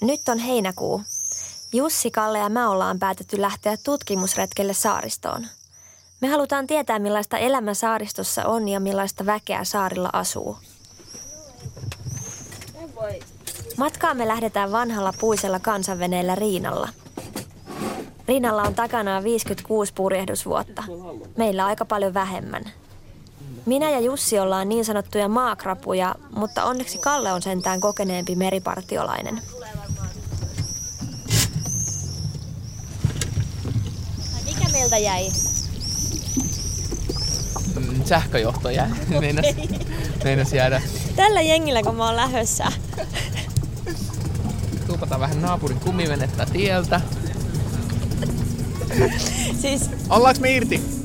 Nyt on heinäkuu. Jussi, Kalle ja mä ollaan päätetty lähteä tutkimusretkelle saaristoon. Me halutaan tietää, millaista elämä saaristossa on ja millaista väkeä saarilla asuu. Matkaamme lähdetään vanhalla puisella kansanveneellä Riinalla. Riinalla on takanaan 56 purjehdusvuotta. Meillä aika paljon vähemmän. Minä ja Jussi ollaan niin sanottuja maakrapuja, mutta onneksi Kalle on sentään kokeneempi meripartiolainen. Mikä meiltä jäi? Mm, sähköjohto jäi. Meinas, meinas jäädä. Tällä jengillä, kun mä oon lähössä. Tuupataan vähän naapurin kumivenettä tieltä. Siis Ollaanko me irti?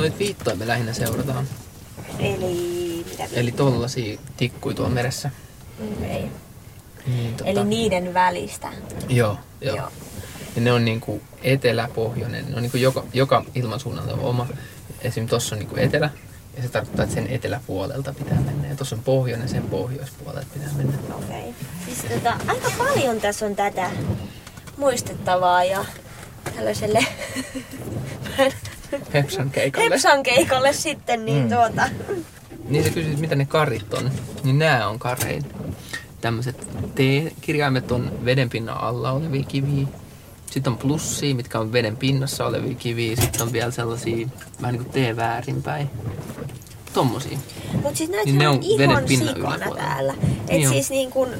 Noit viittoja me lähinnä seurataan. Eli mitä? Eli tollasia tikkui tuolla meressä. Ei. Niin, tota, Eli niiden välistä. Joo, joo. Joo. Ja ne on niinku etelä-pohjoinen. Ne on niinku joka, joka ilmansuunnalta oma. Esim. tuossa on niinku etelä. Ja se tarkoittaa, että sen eteläpuolelta pitää mennä. Ja tuossa on pohjoinen, sen pohjoispuolelta pitää mennä. Okei. Okay. Siis tota, aika paljon tässä on tätä muistettavaa ja tällaiselle Hepsan keikalle. Hepsan keikalle sitten, niin mm. tuota... Niin sä kysyt, mitä ne karit on. Niin nää on kareita. Tämmöiset T-kirjaimet on vedenpinnan alla olevia kiviä. Sitten on plussia, mitkä on veden pinnassa olevia kiviä. Sitten on vielä sellaisia vähän niin kuin T-väärinpäin. Tommosia. Mut siis näitä Niin ne on, on ihan yläpuolella. täällä. Et Niin on. siis niin kuin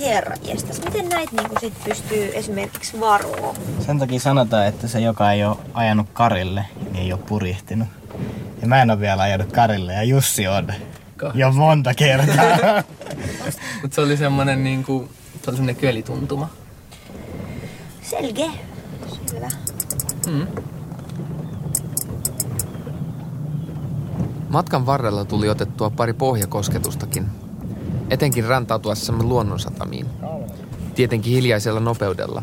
herra jestas, miten näitä niin kuin sit pystyy esimerkiksi varoa? Sen takia sanotaan, että se, joka ei ole ajanut karille, niin ei ole purjehtinut. Ja mä en ole vielä ajanut karille ja Jussi on. Kahdesti. Jo monta kertaa. Mutta se oli semmonen niinku, se oli semmonen kölituntuma. Selge. Selvä. Mm. Matkan varrella tuli otettua pari pohjakosketustakin, etenkin rantautuessamme luonnonsatamiin. Tietenkin hiljaisella nopeudella.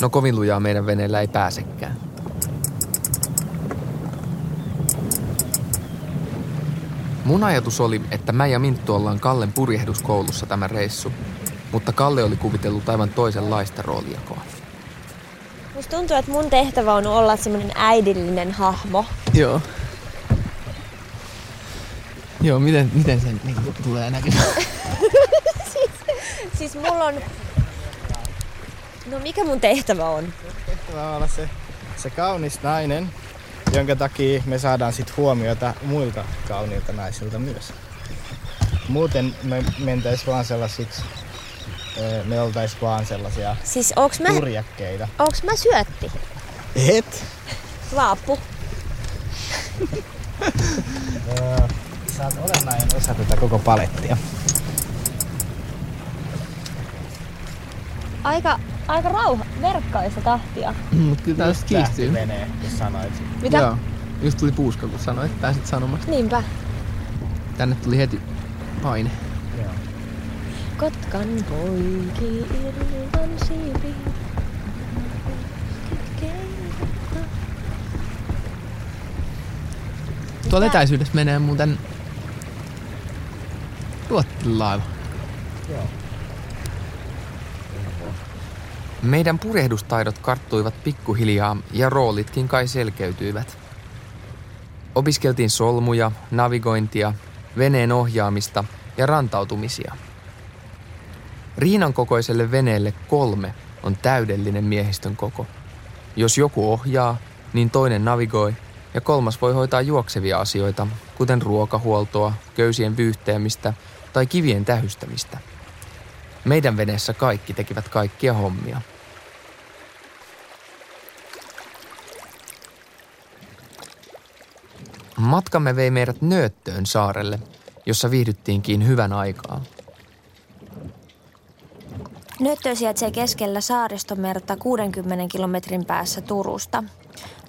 No kovin lujaa meidän veneellä ei pääsekään. Mun ajatus oli, että mä ja Minttu ollaan Kallen purjehduskoulussa tämä reissu, mutta Kalle oli kuvitellut aivan toisenlaista roolijakoa. Musta tuntuu, että mun tehtävä on olla semmoinen äidillinen hahmo. Joo. Joo, miten, miten se niin tulee näkymään? Siis mulla on... No mikä mun tehtävä on? Tehtävä on olla se, se kaunis nainen, jonka takia me saadaan sit huomiota muilta kauniilta naisilta myös. Muuten me mentäis vaan sellaisiksi, me oltais vaan sellaisia Siis onks mä, turjakkeita. onks mä syötti? Et? Vaappu. Sä oot olennainen osa tätä koko palettia. Aika, aika rauha, verkkaista tahtia. Mut kyllä tää kiistyy. Tähtivenee, jos sanoit. Mitä? Joo. Just tuli puuska, kun sanoit, että pääsit sanomasta. Niinpä. Tänne tuli heti paine. Joo. Kotkan poiki ilman siipi. Tuolla etäisyydessä menee muuten Ruottilaiva. Joo. Meidän purehdustaidot karttuivat pikkuhiljaa ja roolitkin kai selkeytyivät. Opiskeltiin solmuja, navigointia, veneen ohjaamista ja rantautumisia. Riinan kokoiselle veneelle kolme on täydellinen miehistön koko. Jos joku ohjaa, niin toinen navigoi ja kolmas voi hoitaa juoksevia asioita, kuten ruokahuoltoa, köysien vyyhteämistä tai kivien tähystämistä. Meidän veneessä kaikki tekivät kaikkia hommia. Matkamme vei meidät Nööttöön saarelle, jossa viihdyttiinkin hyvän aikaa. Nöttö sijaitsee keskellä saaristomerta 60 kilometrin päässä Turusta,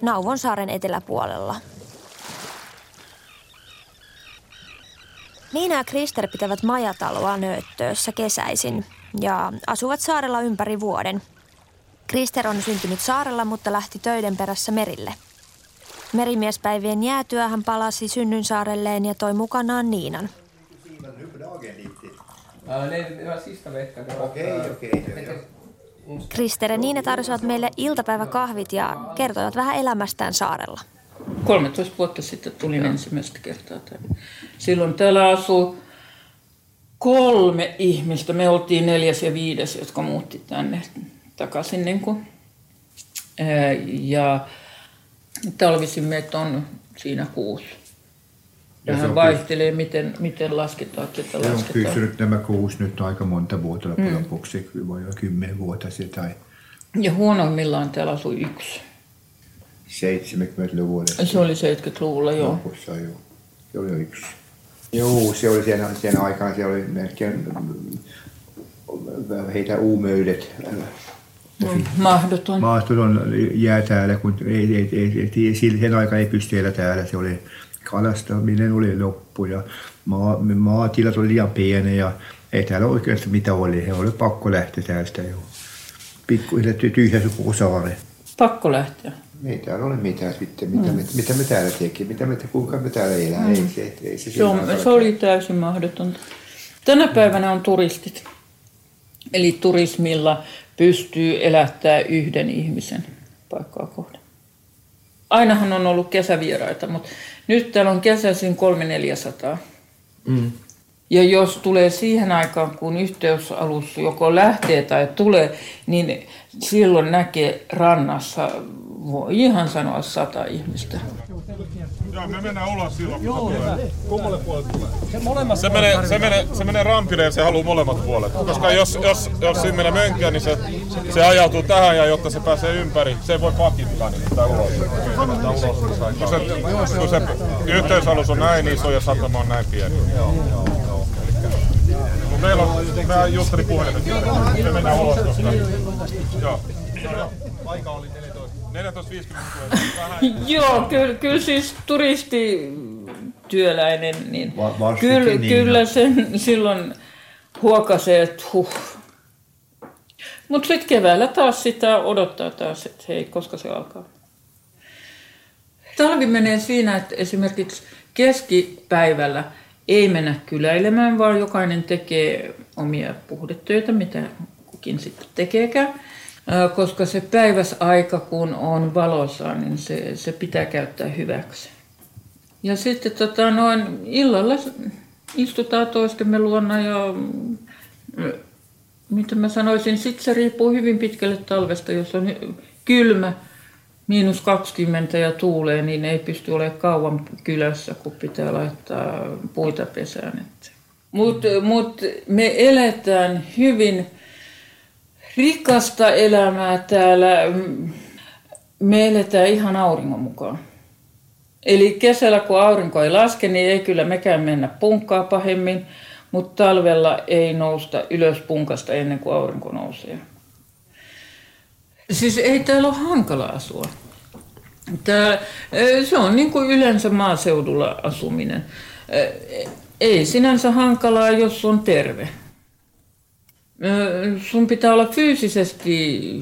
Nauvon saaren eteläpuolella. Niina ja Krister pitävät majataloa Nöttöössä kesäisin ja asuvat saarella ympäri vuoden. Krister on syntynyt saarella, mutta lähti töiden perässä merille. Merimiespäivien jäätyä hän palasi saarelleen ja toi mukanaan Niinan. Krister ja Niina tarjosivat meille iltapäiväkahvit ja kertoivat vähän elämästään saarella. 13 vuotta sitten tulin ensimmäistä kertaa tänne. Silloin täällä asuu kolme ihmistä. Me oltiin neljäs ja viides, jotka muutti tänne takaisin. Niin kuin. Ja talvisin meitä on siinä kuusi. Vähän vaihtelee, miten, miten lasketaan, ketä lasketaan. on pysynyt nämä kuusi nyt aika monta vuotta loppujen mm. lopuksi, voi olla kymmenen vuotta tai... Ja huonoimmillaan täällä asui yksi. 70-luvulla. Se oli 70-luvulla, joo. Lopussa, joo. Se oli yksi. Joo, se oli sen, sen aikana, se oli melkein heitä uumöydet. Mm, mahdoton. Mahdoton jää täällä, kun ei, ei, ei, ei, sen aika ei pysty elää täällä. Se oli kalastaminen oli loppu ja maa, maatilat oli liian pieni ja ei täällä oikeasti mitä oli. He oli pakko lähteä täältä jo. Pikkuhiljaa tyhjä koko saari. Pakko lähteä. Ei täällä ole mitään sitten, mitä, mm. me, mitä me täällä teki, mitä me, kuinka me täällä elää. Mm. Ei, se, ei, se, se, on, se oli täysin mahdotonta. Tänä päivänä on turistit. Eli turismilla pystyy elättää yhden ihmisen paikkaa kohden. Ainahan on ollut kesävieraita, mutta nyt täällä on kesäisin 300-400. Mm. Ja jos tulee siihen aikaan, kun yhteysalus joko lähtee tai tulee, niin silloin näkee rannassa, voi ihan sanoa sata ihmistä. Joo, me mennään ulos silloin, Joo, hyvä. Kummalle puolelle tulee? Se, se, menee, se, menee, se menee rampille ja se haluaa molemmat puolet. Koska jos, jos, jos siinä menee mönkkiä, niin se, se ajautuu tähän ja jotta se pääsee ympäri, se ei voi pakittaa niin sitä ulos. Kun se, kun se yhteysalus on näin iso ja satama on näin pieni. Joo, joo. Meillä on, mä juttelin puhelimet. Me mennään ulos tuosta. Joo. Aika oli 14.50 Joo, kyllä, kyllä siis turistityöläinen, niin Va- kyllä, niin kyllä sen silloin huokasee, että huh. Mutta sitten keväällä taas sitä odottaa taas, että hei, koska se alkaa. Talvi menee siinä, että esimerkiksi keskipäivällä ei mennä kyläilemään, vaan jokainen tekee omia puhdetöitä, mitä kukin sitten tekeekään koska se päiväsaika, kun on valossa, niin se, se pitää käyttää hyväksi. Ja sitten tota, noin, illalla istutaan toistemme luona ja mitä mä sanoisin, sitten se riippuu hyvin pitkälle talvesta, jos on kylmä, miinus 20 ja tuulee, niin ei pysty olemaan kauan kylässä, kun pitää laittaa puita pesään. Mutta mut me eletään hyvin rikasta elämää täällä. Me eletään ihan auringon mukaan. Eli kesällä kun aurinko ei laske, niin ei kyllä mekään mennä punkkaa pahemmin, mutta talvella ei nousta ylös punkasta ennen kuin aurinko nousee. Siis ei täällä ole hankala asua. Tää, se on niin kuin yleensä maaseudulla asuminen. Ei sinänsä hankalaa, jos on terve sun pitää olla fyysisesti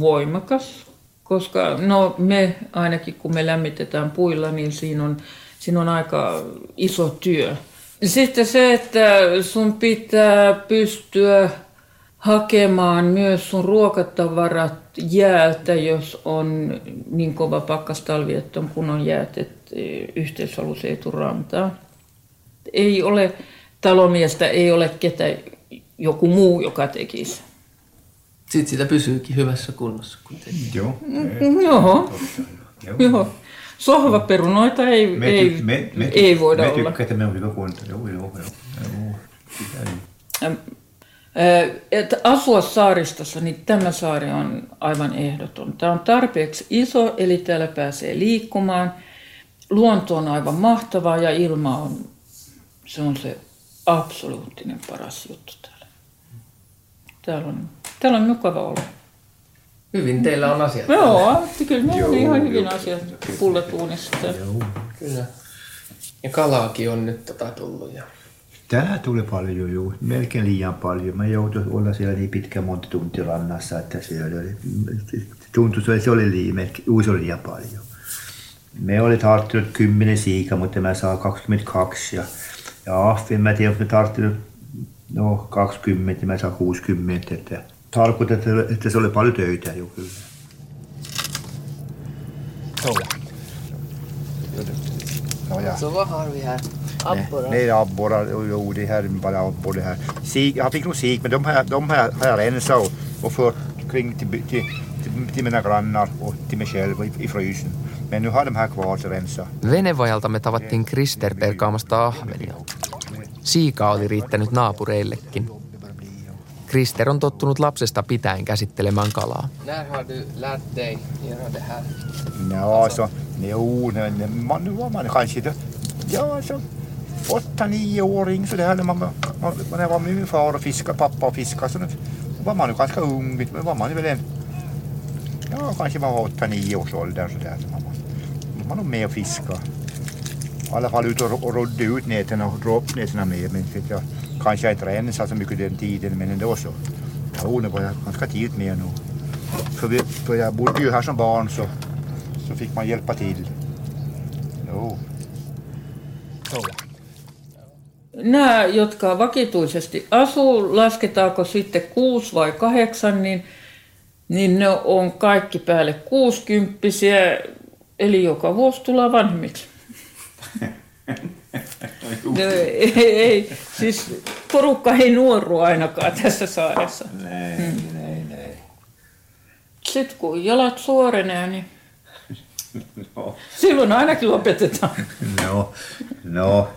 voimakas, koska no me ainakin kun me lämmitetään puilla, niin siinä on, siinä on aika iso työ. Sitten se, että sun pitää pystyä hakemaan myös sun ruokatavarat jäältä, jos on niin kova pakkastalvi, että on kunnon jäät, että yhteisalus ei tule rantaa. Ei ole talomiestä, ei ole ketä joku muu, joka tekisi. Sitten sitä pysyykin hyvässä kunnossa. Kun Joo. Mm, joo. Joo. Sohvaperunoita ei, me, ei, me, me, ei voida me olla. Me tykkää, että me on hyvä kunto. Joo, joo, joo. joo. Että asua saaristossa, niin tämä saari on aivan ehdoton. Tämä on tarpeeksi iso, eli täällä pääsee liikkumaan. Luonto on aivan mahtavaa ja ilma on, se on se absoluuttinen paras juttu täällä. Täällä on, täällä on mukava olla. Hyvin teillä on asiat. Joo, kyllä meillä on ihan hyvin asiat pulletuunissa. Kyllä. Ja kalaakin on nyt tota tullut. Ja... Tää tuli paljon, juu. Melkein liian paljon. Mä joutuin olla siellä niin pitkä monta tuntia rannassa, että siellä oli, tuntui, että se oli liian, uusi oli liian paljon. Me oli tarttunut 10 siika, mutta mä saan 22 ja, ja Affin mä tiedän, että me tarttunut no 20, mä saan 60, että tarkoitan, että, että se oli paljon töitä jo kyllä. No, ja. Så vad har vi här? Abborrar? Nej, abborrar. Jo, det här är bara abborre här. Sik, jag fick nog sik, men de här, de här har jag rensat och, och fört kring till, till, till, till mina grannar och till mig själv i, i frysen. Men nu har de här kvar att rensa. Venevajalta me tavattiin Krister perkaamasta ahvenia. Siika oli riittänyt naapureillekin. Krister on tottunut lapsesta pitäen käsittelemään kalaa. När har du lärt dig göra det här? Ja, alltså, jo, nej, nej, man, nu var man kanske det, ja, alltså, åtta, nioåring sådär när man, man, när jag var med min far och fiskade, pappa och fiskade så då var man ju ganska ung, vet men var man väl en, ja, kanske var åtta, nio års ålder sådär. Så man, man var nog med och fiskade. I alla fall ut och, och rodde ut näten och drog upp näten med, men vet jag, kanske jag inte rensade så mycket den tiden, men ändå så. Jo, det var jag ganska tidigt med nu. För, vi, för jag bodde ju här som barn så, så fick man hjälpa till. Jo. Nämä, jotka vakituisesti asuu, lasketaanko sitten kuusi vai kahdeksan, niin, niin ne on kaikki päälle kuusikymppisiä, eli joka vuosi tulee vanhemmiksi. No, ei, ei, siis porukka ei nuoru ainakaan tässä saaressa. Nej, nej, nej. Sitten kun jalat suorenee, niin No, silloin ainakin lopetetaan. no, no.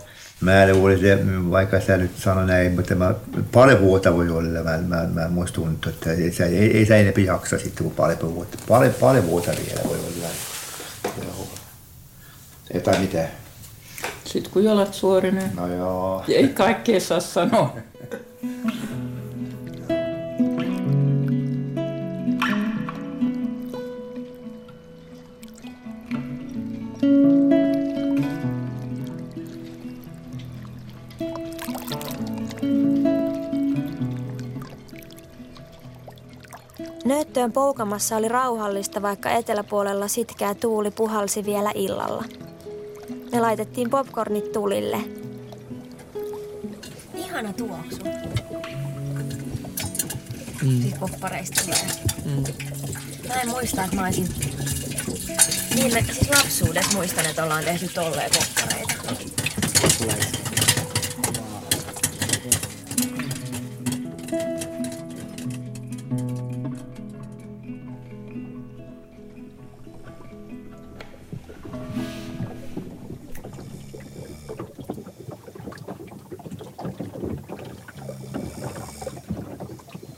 Mä luulen, että vaikka sä nyt sano näin, mutta mä, pari vuotta voi olla. Mä, mä, mä musta tuntuu, että ei, sä- ei, ei sä enempi jaksa sitten kuin pari vuotta. Pari, pari vuotta vielä voi olla. Joo. Ei tai mitään. Sitten kun jalat suorenee. No joo. Ei kaikkea saa sanoa. Nöttöön poukamassa oli rauhallista, vaikka eteläpuolella sitkeä tuuli puhalsi vielä illalla. Me laitettiin popcornit tulille. Ihana tuoksu. Mm. Siis poppareista tulee. Mm. Mä en muista, että mä olisin... Niin, siis lapsuudessa muistan, että ollaan tehty tolleen poppareita.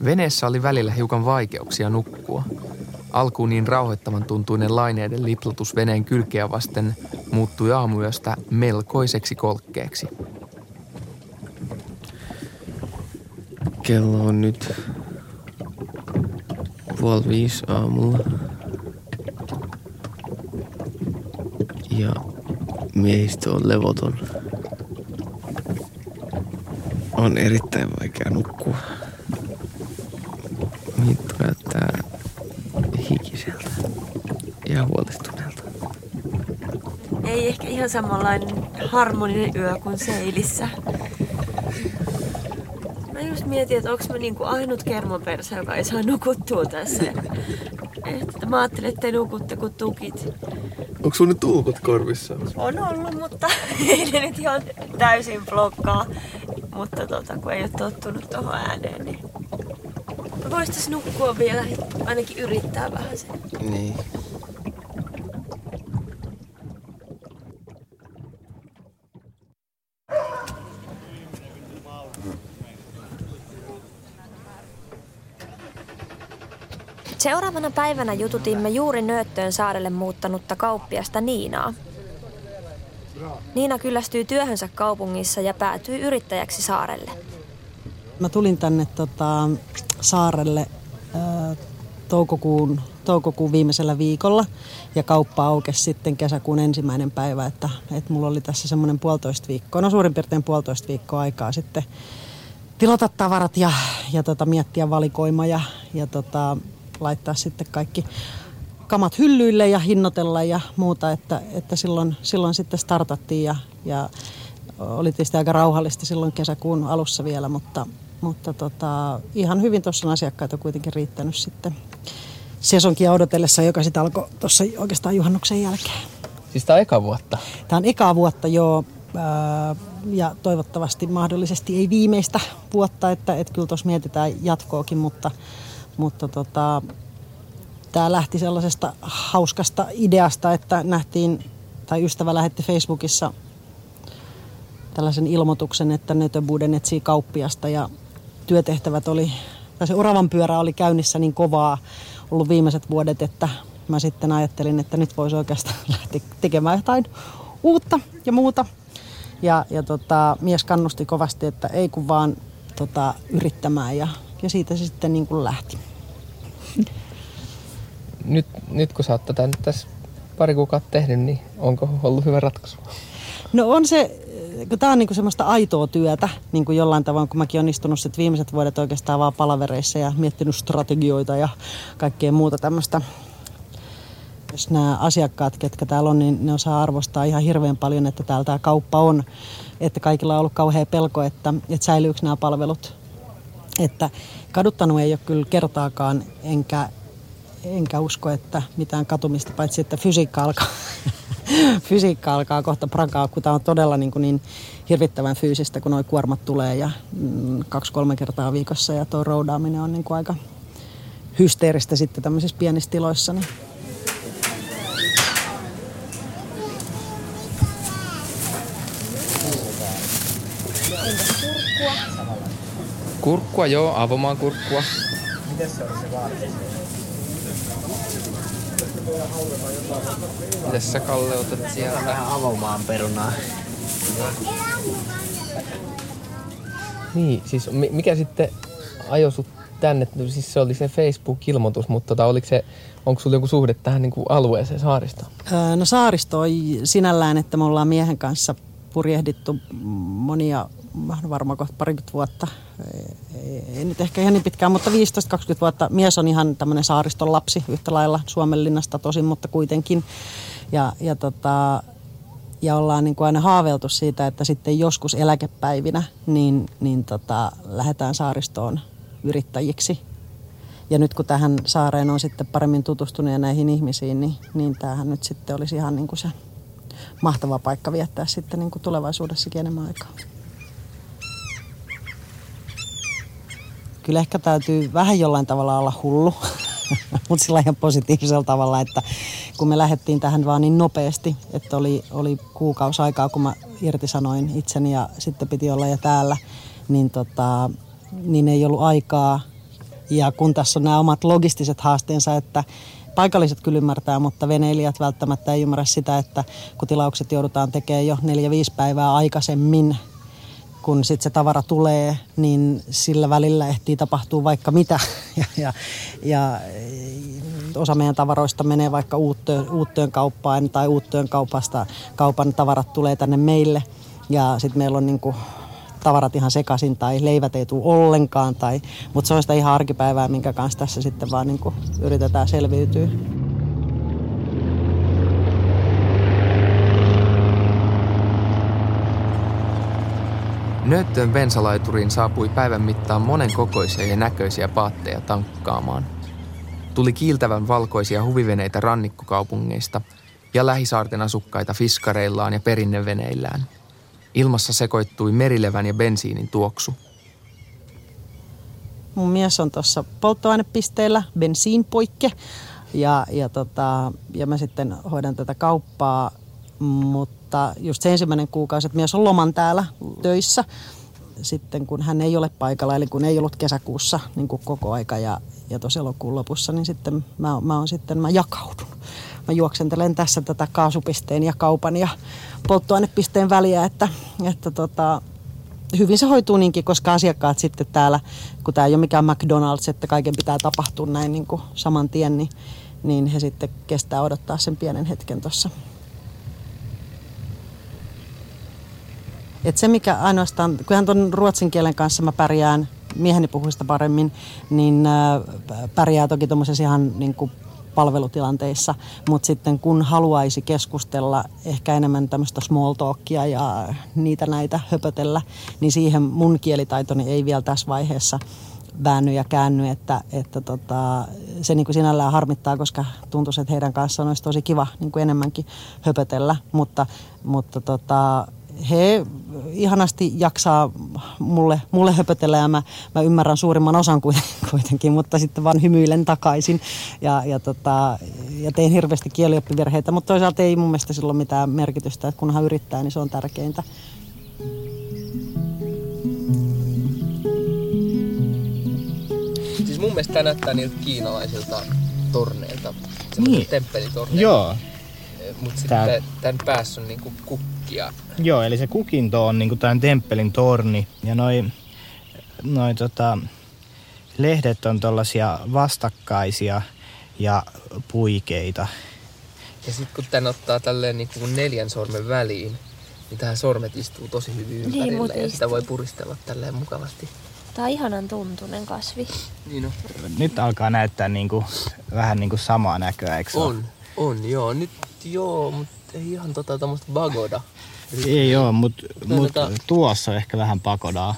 Veneessä oli välillä hiukan vaikeuksia nukkua. Alkuun niin rauhoittavan tuntuinen laineiden liplatus veneen kylkeä vasten muuttui aamuyöstä melkoiseksi kolkkeeksi. Kello on nyt puoli viisi aamulla. Ja miehistö on levoton. On erittäin vaikea nukkua. Minttu näyttää hikiseltä ja huolestuneelta. Ei ehkä ihan samanlainen harmoninen yö kuin seilissä. Mä just mietin, että onko mä niinku ainut kermapersä, joka ei saa nukuttua tässä. Että mä ajattelin, että te nukutte kuin tukit. Onko sun nyt tulkot korvissa? On ollut, mutta ei ne nyt ihan täysin blokkaa. Mutta tota, kun ei ole tottunut tuohon ääneen, niin voisi nukkua vielä, ainakin yrittää vähän sen. Niin. Seuraavana päivänä jututimme juuri Nööttöön saarelle muuttanutta kauppiasta Niinaa. Niina kyllästyy työhönsä kaupungissa ja päätyy yrittäjäksi saarelle. Mä tulin tänne tota, saarelle toukokuun, toukokuun viimeisellä viikolla ja kauppa aukesi sitten kesäkuun ensimmäinen päivä, että, että mulla oli tässä semmoinen puolitoista viikkoa, no suurin piirtein puolitoista viikkoa aikaa sitten tilata tavarat ja, ja tota, miettiä valikoima ja, ja tota, laittaa sitten kaikki kamat hyllyille ja hinnoitella ja muuta, että, että silloin, silloin sitten startattiin ja, ja oli tietysti aika rauhallista silloin kesäkuun alussa vielä, mutta, mutta tota, ihan hyvin tuossa on asiakkaita kuitenkin riittänyt sitten sesonkia odotellessa, joka sitten alkoi tuossa oikeastaan juhannuksen jälkeen. Siis tämä on eka vuotta? Tämä on eka vuotta, joo. Ja toivottavasti mahdollisesti ei viimeistä vuotta, että, että kyllä tuossa mietitään jatkoakin, mutta, mutta tota, tämä lähti sellaisesta hauskasta ideasta, että nähtiin, tai ystävä lähetti Facebookissa tällaisen ilmoituksen, että Nötöbuden etsii kauppiasta ja työtehtävät oli, tai se oravan pyörä oli käynnissä niin kovaa ollut viimeiset vuodet, että mä sitten ajattelin, että nyt voisi oikeastaan lähteä tekemään jotain uutta ja muuta. Ja, ja tota, mies kannusti kovasti, että ei kun vaan tota, yrittämään ja, ja siitä se sitten niin kuin lähti. Nyt, nyt kun sä oot tätä nyt tässä pari kuukautta tehnyt, niin onko ollut hyvä ratkaisu? No on se, kun tämä on niinku semmoista aitoa työtä niinku jollain tavoin, kun mäkin olen istunut sit viimeiset vuodet oikeastaan vaan palavereissa ja miettinyt strategioita ja kaikkea muuta tämmöistä. Jos nämä asiakkaat, ketkä täällä on, niin ne osaa arvostaa ihan hirveän paljon, että täällä tämä kauppa on. Että kaikilla on ollut kauhea pelko, että, että säilyykö nämä palvelut. Että kaduttanut ei ole kyllä kertaakaan, enkä, enkä usko, että mitään katumista, paitsi että fysiikka alkaa fysiikka alkaa kohta prakaa, kun tämä on todella niin, kuin niin hirvittävän fyysistä, kun nuo kuormat tulee ja mm, kaksi-kolme kertaa viikossa ja tuo roudaaminen on niin kuin aika hysteeristä sitten tämmöisissä pienissä tiloissa. Niin. kurkkua? Kurkkua, joo, avomaan kurkkua. Miten se oli se vaatisi? Mitäs sä Kalle otat sieltä? Vähän avomaan perunaa. Niin, siis mikä sitten ajoi sut tänne? No, siis se oli se Facebook-ilmoitus, mutta tota, oliko se, onko sulla joku suhde tähän niin kuin alueeseen saaristoon? no saaristo on sinällään, että me ollaan miehen kanssa purjehdittu monia varmaan kohta parikymmentä vuotta, ei, ei, nyt ehkä ihan niin pitkään, mutta 15-20 vuotta. Mies on ihan tämmöinen saariston lapsi yhtä lailla Suomenlinnasta tosin, mutta kuitenkin. Ja, ja, tota, ja ollaan niin kuin aina haaveiltu siitä, että sitten joskus eläkepäivinä niin, niin tota, lähdetään saaristoon yrittäjiksi. Ja nyt kun tähän saareen on sitten paremmin tutustunut ja näihin ihmisiin, niin, niin tämähän nyt sitten olisi ihan niin kuin se mahtava paikka viettää sitten niin kuin tulevaisuudessakin enemmän aikaa. kyllä ehkä täytyy vähän jollain tavalla olla hullu, mutta sillä ihan positiivisella tavalla, että kun me lähdettiin tähän vaan niin nopeasti, että oli, oli kuukausi aikaa, kun mä irtisanoin itseni ja sitten piti olla jo täällä, niin, tota, niin ei ollut aikaa. Ja kun tässä on nämä omat logistiset haasteensa, että paikalliset kyllä ymmärtää, mutta veneilijät välttämättä ei ymmärrä sitä, että kun tilaukset joudutaan tekemään jo neljä 5 päivää aikaisemmin, kun sitten se tavara tulee, niin sillä välillä ehtii tapahtua vaikka mitä. Ja, ja, ja osa meidän tavaroista menee vaikka uuttöön, uuttöön kauppaan tai uuttöön kaupasta kaupan tavarat tulee tänne meille. Ja sitten meillä on niinku tavarat ihan sekaisin tai leivät ei tule ollenkaan. Tai, mutta se on sitä ihan arkipäivää, minkä kanssa tässä sitten vaan niinku yritetään selviytyä. Nööttöön bensalaituriin saapui päivän mittaan monen kokoisia ja näköisiä paatteja tankkaamaan. Tuli kiiltävän valkoisia huviveneitä rannikkokaupungeista ja lähisaarten asukkaita fiskareillaan ja perinneveneillään. Ilmassa sekoittui merilevän ja bensiinin tuoksu. Mun mies on tuossa polttoainepisteellä, bensiinpoikke, ja, ja, tota, ja mä sitten hoidan tätä kauppaa, mutta just se ensimmäinen kuukausi, että mies on loman täällä töissä sitten kun hän ei ole paikalla, eli kun ei ollut kesäkuussa niin kuin koko aika ja, ja tuossa elokuun lopussa, niin sitten mä, mä, on sitten, mä jakaudun. Mä juoksentelen tässä tätä kaasupisteen ja kaupan ja polttoainepisteen väliä, että, että tota, hyvin se hoituu niinkin, koska asiakkaat sitten täällä, kun tämä ei ole mikään McDonald's, että kaiken pitää tapahtua näin niin kuin saman tien, niin, niin he sitten kestää odottaa sen pienen hetken tuossa. Et se mikä ainoastaan, kyllähän tuon ruotsin kielen kanssa mä pärjään, mieheni puhuista paremmin, niin äh, pärjää toki tuommoisessa ihan niin kuin palvelutilanteissa, mutta sitten kun haluaisi keskustella ehkä enemmän tämmöistä small talkia ja niitä näitä höpötellä, niin siihen mun kielitaitoni ei vielä tässä vaiheessa väänny ja käänny, että, että tota, se niin kuin sinällään harmittaa, koska tuntuu, että heidän kanssaan olisi tosi kiva niin kuin enemmänkin höpötellä, mutta, mutta tota, he ihanasti jaksaa mulle, mulle höpötellä ja mä, mä ymmärrän suurimman osan kuitenkin, mutta sitten vaan hymyilen takaisin ja, ja, tota, ja tein hirveästi kielioppivirheitä, mutta toisaalta ei mun mielestä silloin mitään merkitystä, että kunhan yrittää, niin se on tärkeintä. Siis mun mielestä tämä näyttää niiltä kiinalaisilta torneilta, Niin. temppelitorneilta. Joo, Mutta sitten tämän päässä on niinku kukkia. Joo, eli se kukinto on niinku tämän temppelin torni ja noi, noi tota, lehdet on tollasia vastakkaisia ja puikeita. Ja sitten kun tän ottaa tälleen niinku neljän sormen väliin, niin tähän sormet istuu tosi hyvin ympärillä muuten ja sitä voi puristella tälleen mukavasti. Tää on ihanan tuntunen kasvi. Niin on. Nyt alkaa näyttää niinku, vähän niinku samaa näköä, eikö se ole? On, on joo. Nyt joo, mutta ei ihan tota tämmöstä bagoda. Ei oo, mutta mut Tota- tuossa on ehkä vähän pakodaa.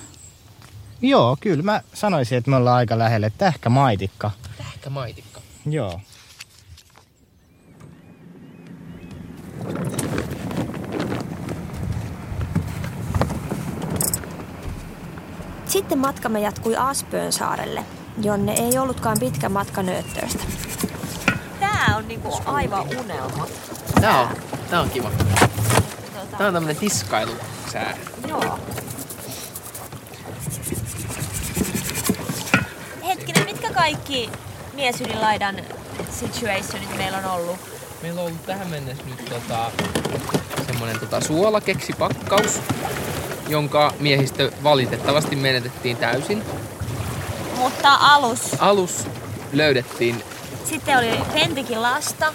Joo, kyllä mä sanoisin, että me ollaan aika lähelle. Tähkä maitikka. Ehkä maitikka. Joo. Sitten matkamme jatkui Aspöön saarelle, jonne ei ollutkaan pitkä matka Nööttööstä. Tää on niinku aivan unelma. Tää on, tää on kiva. Tää on tämmönen tiskailusää. Joo. Hetkinen, mitkä kaikki miesylinlaidan situationit meillä on ollut? Meillä on ollut tähän mennessä nyt tota, semmonen tota suolakeksipakkaus, jonka miehistö valitettavasti menetettiin täysin. Mutta alus. Alus löydettiin Sitten oli Pentikin lasta.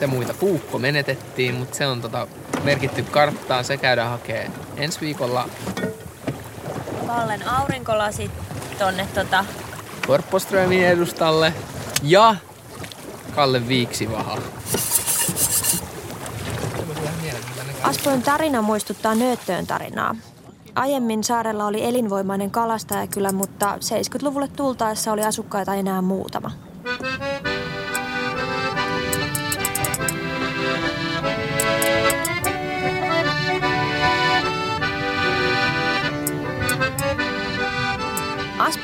Ja muita. Puukko menetettiin, mutta se on tota merkitty karttaan. Se käydään hakee ensi viikolla Kallen aurinkolasit tonne tota... Korpoströmin edustalle ja Kalle Viiksivaha. Aspojen tarina muistuttaa Nööttöön tarinaa. Aiemmin saarella oli elinvoimainen kalastajakylä, mutta 70-luvulle tultaessa oli asukkaita enää muutama.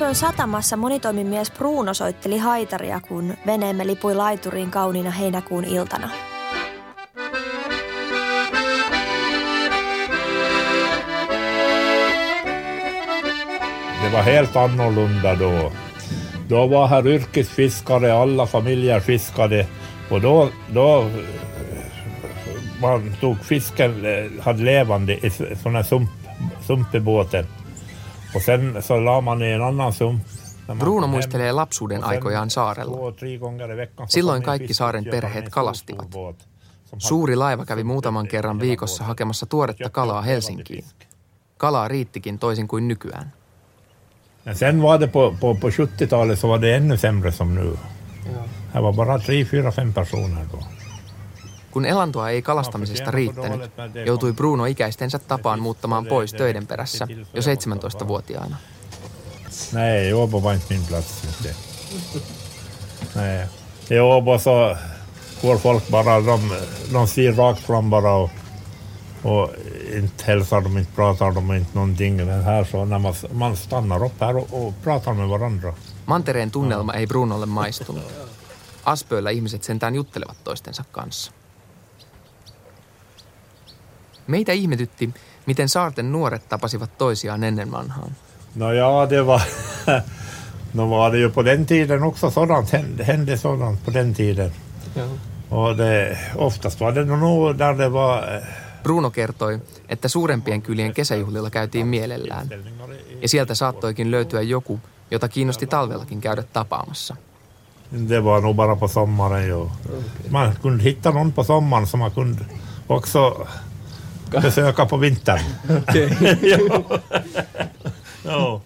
Aspojen satamassa monitoimimies Bruno soitteli haitaria, kun veneemme lipui laituriin kauniina heinäkuun iltana. Det var helt annorlunda då. Då var här yrkesfiskare, alla familjer fiskade och då, då eh, man tog fisken, eh, hade levande i s- sån här sump, sump i båten. Och sen så la man i en annan sump. när man Bruno muistelee lapsuuden aikojaan saarella. Silloin kaikki saaren perheet en stor, kalastivat. Suuri laiva kävi muutaman kerran viikossa hakemassa tuoretta kalaa Helsinkiin. Kalaa riittikin toisin kuin nykyään. Sen var det på, på, på 70-talet så var det ännu sämre som nu. Här var bara tre, fyra, fem personer då. Kun elantoa ei kalastamisesta riittänyt, joutui Bruno ikäistensä tapaan muuttamaan pois töiden perässä jo 17-vuotiaana. Nej, Åbo var inte min plats. Inte. Nej. I Åbo så går folk bara, de, de ser rakt fram bara och, och inte hälsar de, inte pratar de, inte någonting. Men här så när man, man stannar upp här och, och pratar med varandra. Mantereen tunnelma ei Brunolle maistunut. Aspöillä ihmiset sentään juttelevat toistensa kanssa. Meitä ihmetytti, miten saarten nuoret tapasivat toisiaan ennen vanhaan. Nå ja, det var... Nå var det ju på den tiden också sådant, hände, hände sådant på den tiden. Och det, oftast var det nog där det var eh, Bruno kertoi, että suurempien kylien kesäjuhlilla käytiin mielellään. Ja sieltä saattoikin löytyä joku, jota kiinnosti talvellakin käydä tapaamassa. Det var nog bara på sommaren. Jo. Man kunde hitta någon på sommaren som man kunde också besöka på vintern. Joo. Joo.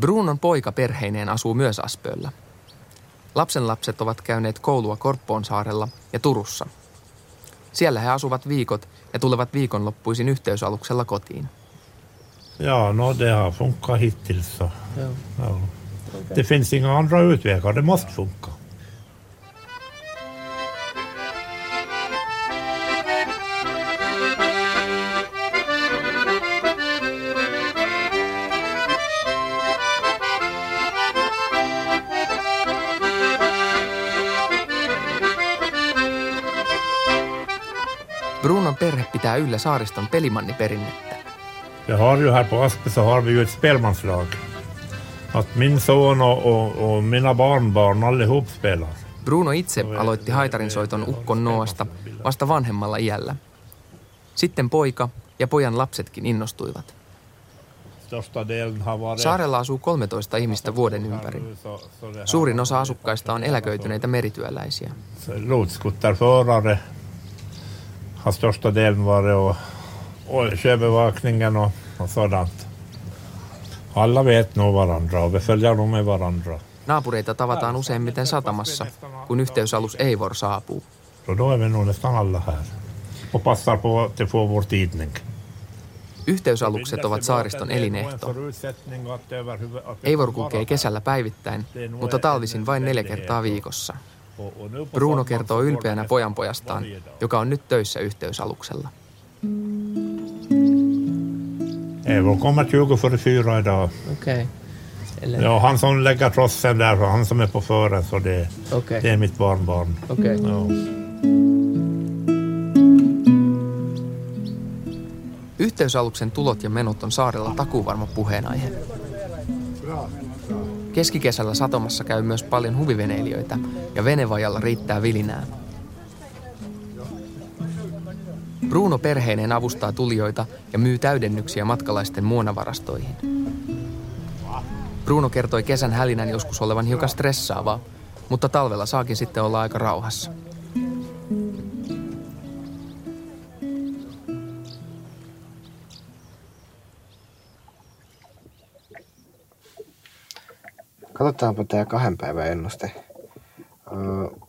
Brunon poika perheineen asuu myös Aspöllä. Lapsenlapset ovat käyneet koulua Korppoonsaarella ja Turussa. Siellä he asuvat viikot ja tulevat viikonloppuisin yhteysaluksella kotiin. Ja, no, det har funkat hittills. Så. Ja. Det finns inga andra utvägar, det måste funka. Pitää yllä saariston pelimanniperinnettä. Vi har ju här på Aspe så har vi ju ett spelmanslag. Att min son och, och, och mina barnbarn allihop spelar. Bruno itse aloitti haitarinsoiton Ukkon Noasta vasta vanhemmalla iällä. Sitten poika ja pojan lapsetkin innostuivat. Saarella asuu 13 ihmistä vuoden ympäri. Suurin osa asukkaista on eläköityneitä merityöläisiä. Lotskutterförare har största delen varit och, och sjöbevakningen och, och sådant. Alla vet nog varandra och vi följer nog med varandra. Naapureita tavataan useimmiten satamassa, kun yhteysalus Eivor saapuu. Så då är vi nog nästan alla här. Och passar på att få vår tidning. Yhteysalukset ovat saariston elinehto. Eivor kulkee kesällä päivittäin, mutta talvisin vain neljä kertaa viikossa. Bruno kertoo ylpeänä pojanpojastaan, joka on nyt töissä yhteysaluksella. Eivor kommer 20 före fyra idag. Okej. Eller? Ja, han som lägger trossen där, han som är på fören, så det, Okej. det är mitt barnbarn. Okej. Ja. Yhteysaluksen tulot ja menot on saarella takuvarma puheenaihe. Keskikesällä satomassa käy myös paljon huviveneilijöitä ja venevajalla riittää vilinää. Bruno perheineen avustaa tulijoita ja myy täydennyksiä matkalaisten muonavarastoihin. Bruno kertoi kesän hälinän joskus olevan hiukan stressaavaa, mutta talvella saakin sitten olla aika rauhassa. Katsotaanpa tämä kahden päivän ennuste. Öö,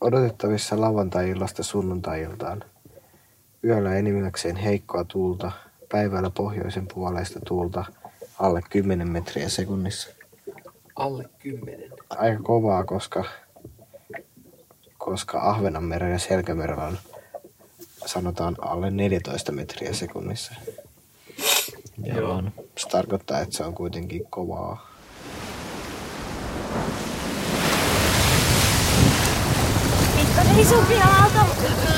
odotettavissa lauantai-illasta sunnuntai-iltaan. Yöllä enimmäkseen heikkoa tuulta, päivällä pohjoisen puoleista tuulta alle 10 metriä sekunnissa. Alle kymmenen. Aika kovaa, koska, koska Ahvenanmeren ja Selkämerellä on sanotaan alle 14 metriä sekunnissa. Joo. Se tarkoittaa, että se on kuitenkin kovaa. Pikkasen isompi aalto.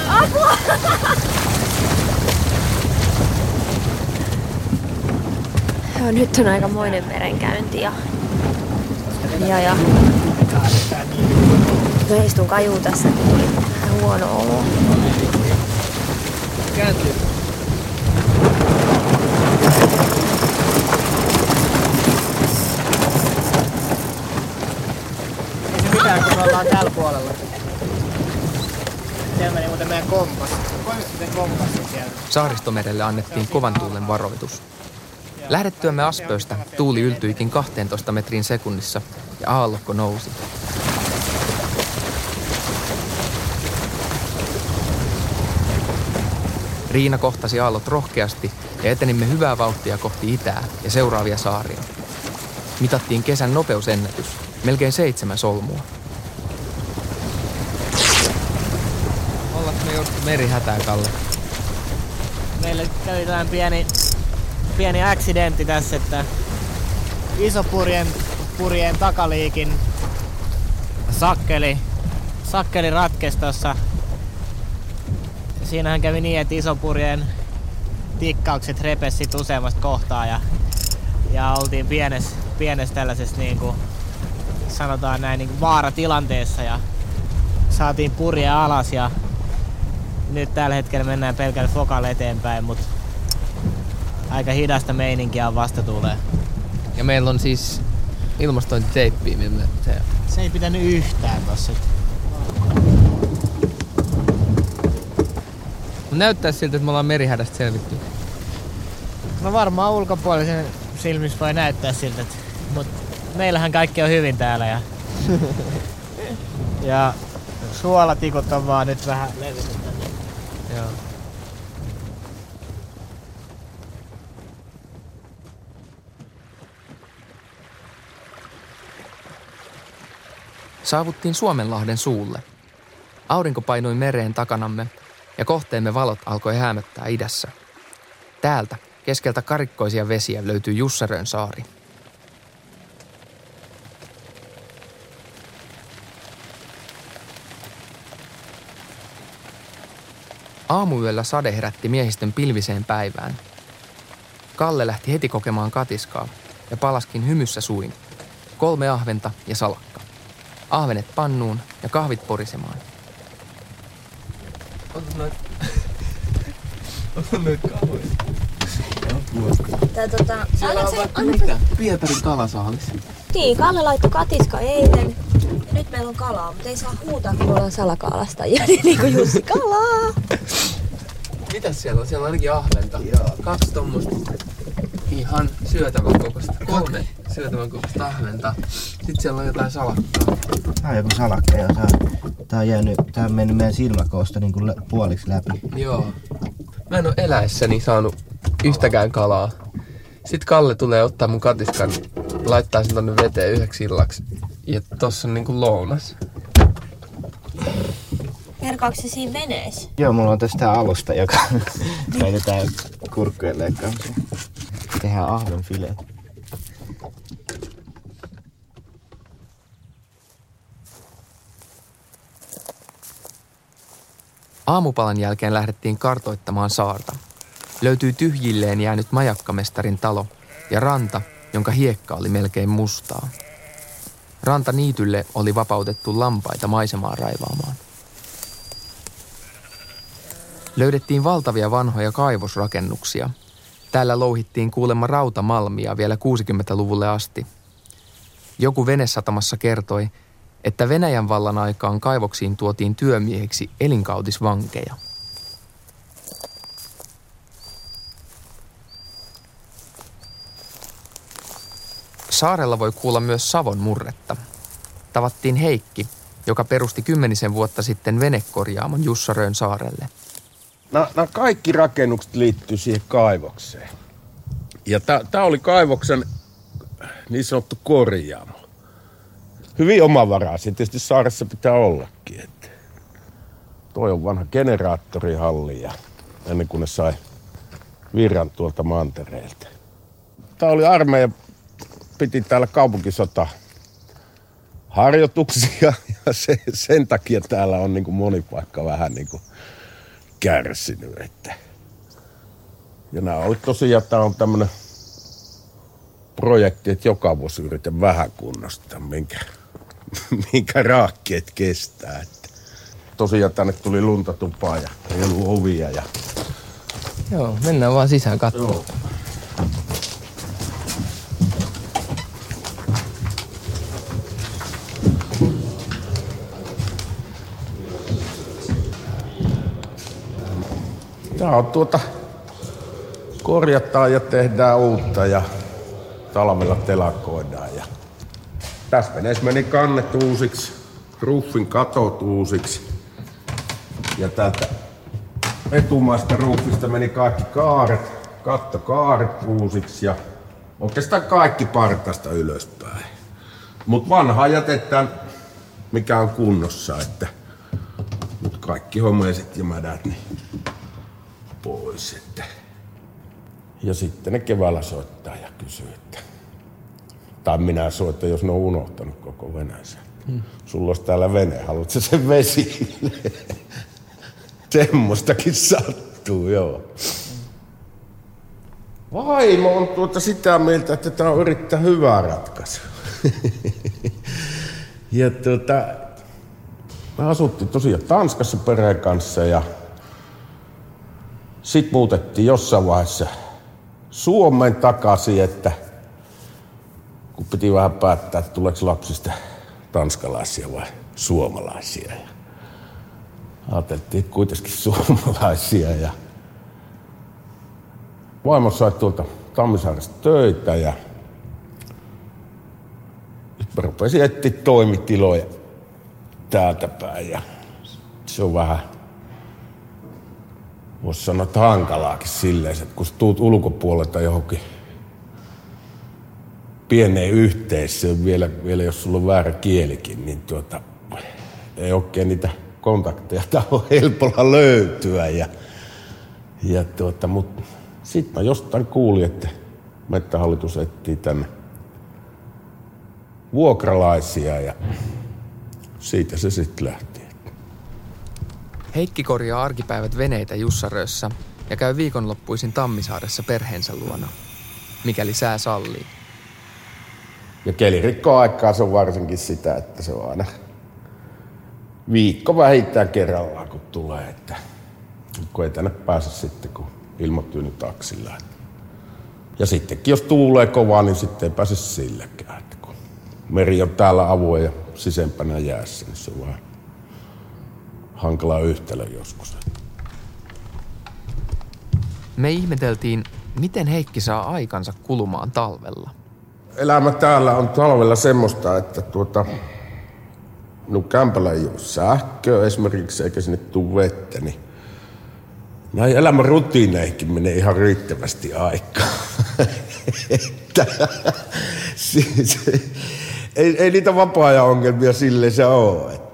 Apua! Joo, nyt on aikamoinen merenkäynti ja... Ja, ja... Mä istun kajuu tässä, vähän huono olo. Kääntyy. Ei se mitään, kun me ollaan tällä puolella. Siellä meni muuten meidän kompas. Sen kompassin siellä. Saaristomerelle annettiin kovan tuulen varoitus. Lähdettyämme Aspöstä tuuli yltyikin 12 metrin sekunnissa ja aallokko nousi. Riina kohtasi aallot rohkeasti ja etenimme hyvää vauhtia kohti itää ja seuraavia saaria. Mitattiin kesän nopeusennätys, melkein seitsemän solmua. Ollaanko me just merihätää, Kalle? Meille kävi tällainen pieni, pieni accidentti tässä, että isopurjen purjeen takaliikin sakkeli, sakkeli ratkesi. Siinähän kävi niin, että isopurjeen tikkaukset repesi useammasta kohtaa ja, ja oltiin pienessä, pienessä tällaisessa niin kuin, sanotaan näin niin kuin vaaratilanteessa ja saatiin purje alas ja nyt tällä hetkellä mennään pelkällä fokalla eteenpäin, mutta aika hidasta meininkiä on vasta tulee. Ja meillä on siis ilmastointiteippiä, millä se... Se ei pitänyt yhtään tossa. Näyttää siltä, että me ollaan merihädästä selvitty. No varmaan ulkopuolisen silmissä voi näyttää siltä, että, mutta meillähän kaikki on hyvin täällä ja, ja suolatikut on vaan nyt vähän levinnyt Joo. Saavuttiin Suomenlahden suulle. Aurinko painui mereen takanamme ja kohteemme valot alkoi häämöttää idässä. Täältä, keskeltä karikkoisia vesiä, löytyy Jussarön saari. Aamuyöllä sade herätti miehistön pilviseen päivään. Kalle lähti heti kokemaan katiskaa ja palaskin hymyssä suin. Kolme ahventa ja salakka. Ahvenet pannuun ja kahvit porisemaan. Ota noit... Ota noit kaloja. Tää tota... Siellä on vaikka mitä? Pietarin kalasaalis. Niin, Kalle laittoi katiska eilen. Nyt meillä on kalaa, mutta ei saa huutaa, kun ollaan salakaalastajia. niin kuin Jussi, kalaa! Mitäs siellä on? Siellä on ainakin ahventa. Joo. Kaksi tommosta ihan syötävän kokoista. Kolme syötävän kokoista ahventa. Sitten siellä on jotain salakkaa. Tää on joku salakka ja tää, tää on jäänyt, tää on mennyt meidän silmäkoosta niin kuin puoliksi läpi. Joo. Mä en oo eläessäni saanut yhtäkään kalaa. Sitten Kalle tulee ottaa mun katiskan, laittaa sen tonne veteen yhdeksi illaksi. Ja tossa on niinku lounas. Perkaako se siinä veneessä? Joo, mulla on tässä tää alusta, joka käytetään kurkkujen leikkaamiseen. Tehdään ahvenfileet. Aamupalan jälkeen lähdettiin kartoittamaan saarta. Löytyi tyhjilleen jäänyt majakkamestarin talo ja ranta, jonka hiekka oli melkein mustaa. Ranta niitylle oli vapautettu lampaita maisemaa raivaamaan. Löydettiin valtavia vanhoja kaivosrakennuksia. Täällä louhittiin kuulemma rautamalmia vielä 60-luvulle asti. Joku venesatamassa kertoi, että Venäjän vallan aikaan kaivoksiin tuotiin työmieheksi elinkautisvankeja. Saarella voi kuulla myös Savon murretta. Tavattiin Heikki, joka perusti kymmenisen vuotta sitten venekorjaamon Jussarön saarelle. Nämä, nämä kaikki rakennukset liittyy siihen kaivokseen. Ja tämä oli kaivoksen niin sanottu korjaamo. Hyvin omavaraisia. Tietysti saaressa pitää ollakin. Että toi on vanha generaattorihalli ja ennen kuin ne sai virran tuolta mantereelta. Tämä oli armeija, piti täällä kaupunkisota harjoituksia ja se, sen takia täällä on niin kuin moni paikka vähän niin kuin kärsinyt. Että. Ja nämä oli tosiaan, tämä on tämmöinen projekti, että joka vuosi yritän vähän kunnostaa, minkä, minkä raakkeet kestää. Että. Tosiaan tänne tuli luntatupaa ja ei ollut ovia. Ja... Joo, mennään vaan sisään katsomaan. Joo. Tää on tuota, korjataan ja tehdään uutta ja talvella telakoidaan. Ja tässä veneessä meni kannet uusiksi, ruffin katot uusiksi. Ja täältä etumaista ruffista meni kaikki kaaret, kattokaaret uusiksi ja oikeastaan kaikki partasta ylöspäin. Mutta vanhaa jätetään, mikä on kunnossa, että nyt kaikki homeiset ja mädät niin pois. Että. Ja sitten ne keväällä soittaa ja kysyy, että tai minä soitan, jos ne on unohtanut koko veneensä. Hmm. Sulla olisi täällä vene, haluatko sen vesi? Semmoistakin sattuu, joo. Vaimo on tuota sitä mieltä, että tämä on erittäin hyvä ratkaisu. ja tuota, me asuttiin tosiaan Tanskassa perheen kanssa ja Sitten muutettiin jossain vaiheessa Suomeen takaisin, että kun piti vähän päättää, että tuleeko lapsista tanskalaisia vai suomalaisia. Ja ajateltiin, kuitenkin suomalaisia. Ja vaimo sai tuolta Tammisaaresta töitä ja sitten rupesin etsiä toimitiloja täältä päin. Ja se on vähän, voisi sanoa, että hankalaakin silleen, että kun tuut ulkopuolelta johonkin pieneen yhteisöön, vielä, vielä jos sulla on väärä kielikin, niin tuota, ei oikein niitä kontakteja on helpolla löytyä. Ja, ja tuota, mutta sitten mä jostain kuulin, että Mettähallitus etsii tänne vuokralaisia ja siitä se sitten lähti. Heikki korjaa arkipäivät veneitä Jussarössä ja käy viikonloppuisin Tammisaaressa perheensä luona, mikäli sää sallii. Ja kelirikkoaikaa se on varsinkin sitä, että se on aina viikko vähintään kerrallaan, kun tulee. Että kun ei tänne pääse sitten, kun ilmoittyy taksilla. Ja sittenkin, jos tuulee kovaa, niin sitten ei pääse silläkään. Kun meri on täällä avoin ja sisempänä jäässä, niin se on vähän hankala yhtälö joskus. Me ihmeteltiin, miten Heikki saa aikansa kulumaan talvella. Elämä täällä on talvella semmoista, että tuota, no kämpällä ei ole sähköä esimerkiksi, eikä sinne tule vettä, niin näin elämän rutiineihin menee ihan riittävästi aikaa. että, siis, ei, ei niitä vapaa-ajan ongelmia silleen se ole.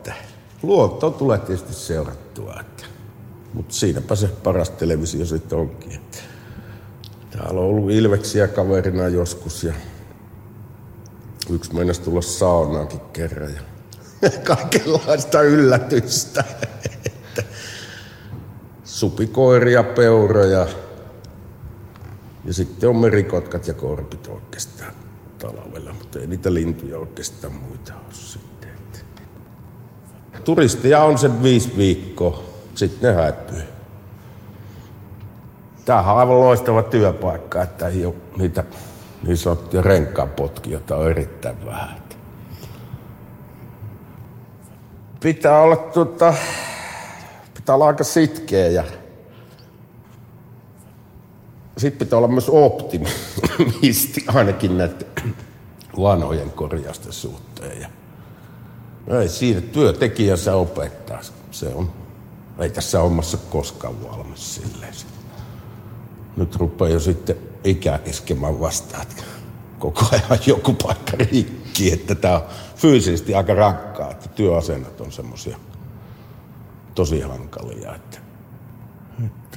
Luonto tulee tietysti seurattua. Että, mutta siinäpä se paras televisio sitten onkin. Että, täällä on ollut ilveksiä kaverina joskus ja yksi meinasi tulla saunaankin kerran. Ja kaikenlaista yllätystä. supikoiria, peuroja ja sitten on merikotkat ja korpit oikeastaan talvella, mutta ei niitä lintuja oikeastaan muita ole. Turisteja on se viisi viikkoa, sitten ne häipyy. Tämähän on aivan loistava työpaikka, että ei ole niitä niin sanottuja renkaanpotkijoita on erittäin vähän. Pitää olla tuota, pitää olla aika sitkeä ja sitten pitää olla myös optimisti ainakin näiden vanhojen korjausten suhteen. Ei siinä työtekijänsä opettaa. Se on, ei tässä hommassa koskaan valmis silleen. Nyt rupeaa jo sitten ikä iskemään vastaan, koko ajan joku paikka rikki, että tämä on fyysisesti aika rankkaa, että työasennot on semmoisia tosi hankalia, että,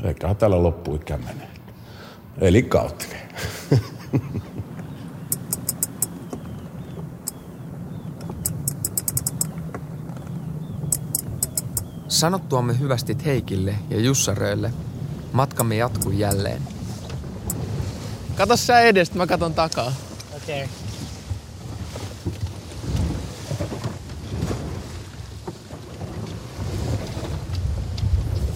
eiköhän täällä loppuikä menee. Eli kautta. Sanottuamme hyvästit Heikille ja Jussaröille, matkamme jatkuu jälleen. Kato sä edestä, mä katon takaa. Okei. Okay.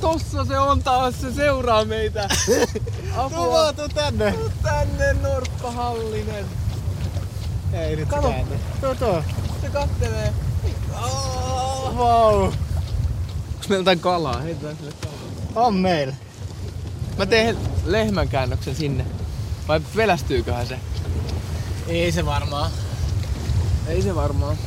Tossa se on taas, se seuraa meitä. Apua. Tuu vaan, tuu tänne. Tuu tänne, Norppa Hallinen. Ei nyt Kato. käänny. Tuu, tuu. Se kattelee. Oh. Wow. Onks meillä jotain kalaa? Heitetään sille kalaa. On meillä. Mä teen lehmän käännöksen sinne. Vai pelästyyköhän se? Ei se varmaan. Ei se varmaan.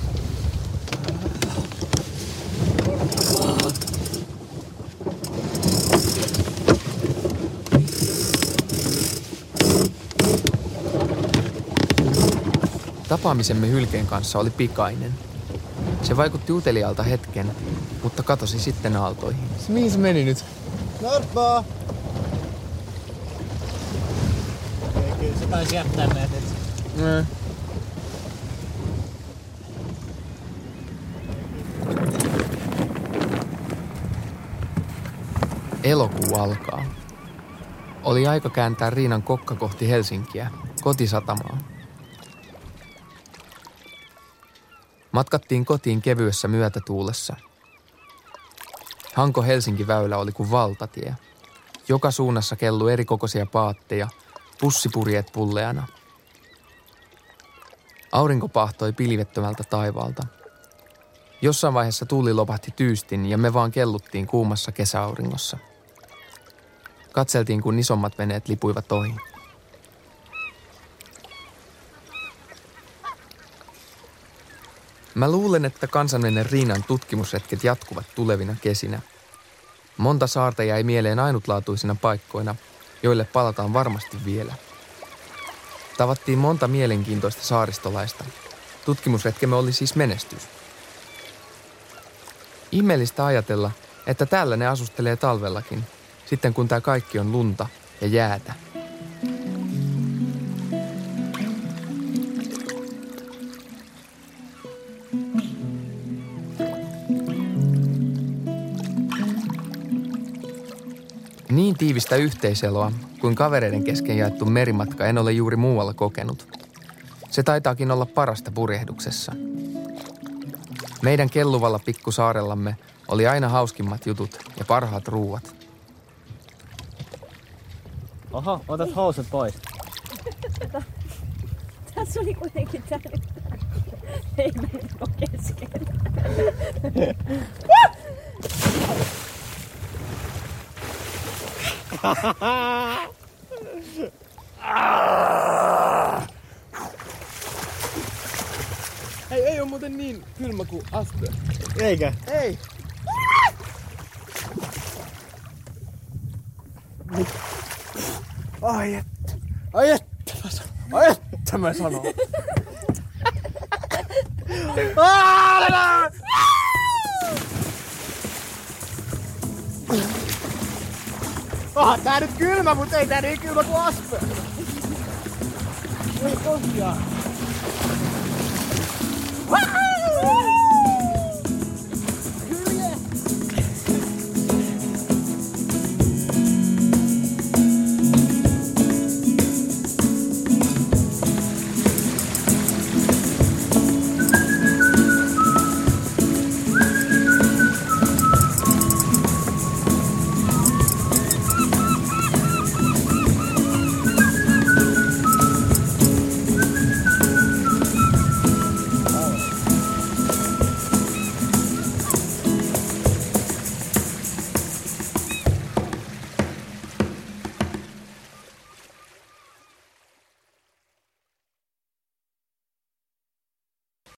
Tapaamisemme hylkeen kanssa oli pikainen. Se vaikutti uteliaalta hetken, mutta katosi sitten aaltoihin. Mihin se meni nyt? Norppa! Okei, kyllä se taisi jättää meidät. Mm. Elokuu alkaa. Oli aika kääntää Riinan kokka kohti Helsinkiä, kotisatamaa. Matkattiin kotiin kevyessä myötätuulessa. Hanko-Helsinki-väylä oli kuin valtatie. Joka suunnassa kellu erikokoisia paatteja, pussipurjeet pulleana. Aurinko pahtoi pilvettömältä taivaalta. Jossain vaiheessa tuuli lopahti tyystin ja me vaan kelluttiin kuumassa kesäauringossa. Katseltiin, kun isommat veneet lipuivat ohi. Mä luulen, että kansainvälinen Riinan tutkimusretket jatkuvat tulevina kesinä. Monta saarta jäi mieleen ainutlaatuisina paikkoina, joille palataan varmasti vielä. Tavattiin monta mielenkiintoista saaristolaista. Tutkimusretkemme oli siis menestys. Ihmeellistä ajatella, että täällä ne asustelee talvellakin, sitten kun tämä kaikki on lunta ja jäätä. Niin tiivistä yhteiseloa kuin kavereiden kesken jaettu merimatka en ole juuri muualla kokenut. Se taitaakin olla parasta purjehduksessa. Meidän kelluvalla pikkusaarellamme oli aina hauskimmat jutut ja parhaat ruuat. Oho, otat housut pois. Tässä oli kuitenkin tää nyt. Ei mennyt kesken. Hei, ei ole muuten niin kylmä kuin Aspe. Eikä? Ei. Ai että. Ai että mä sanon. Ai että mä sanon. Ah, tää nyt kylmä, mutta ei tää niin kylmä kuin aspe. Ei tosiaan.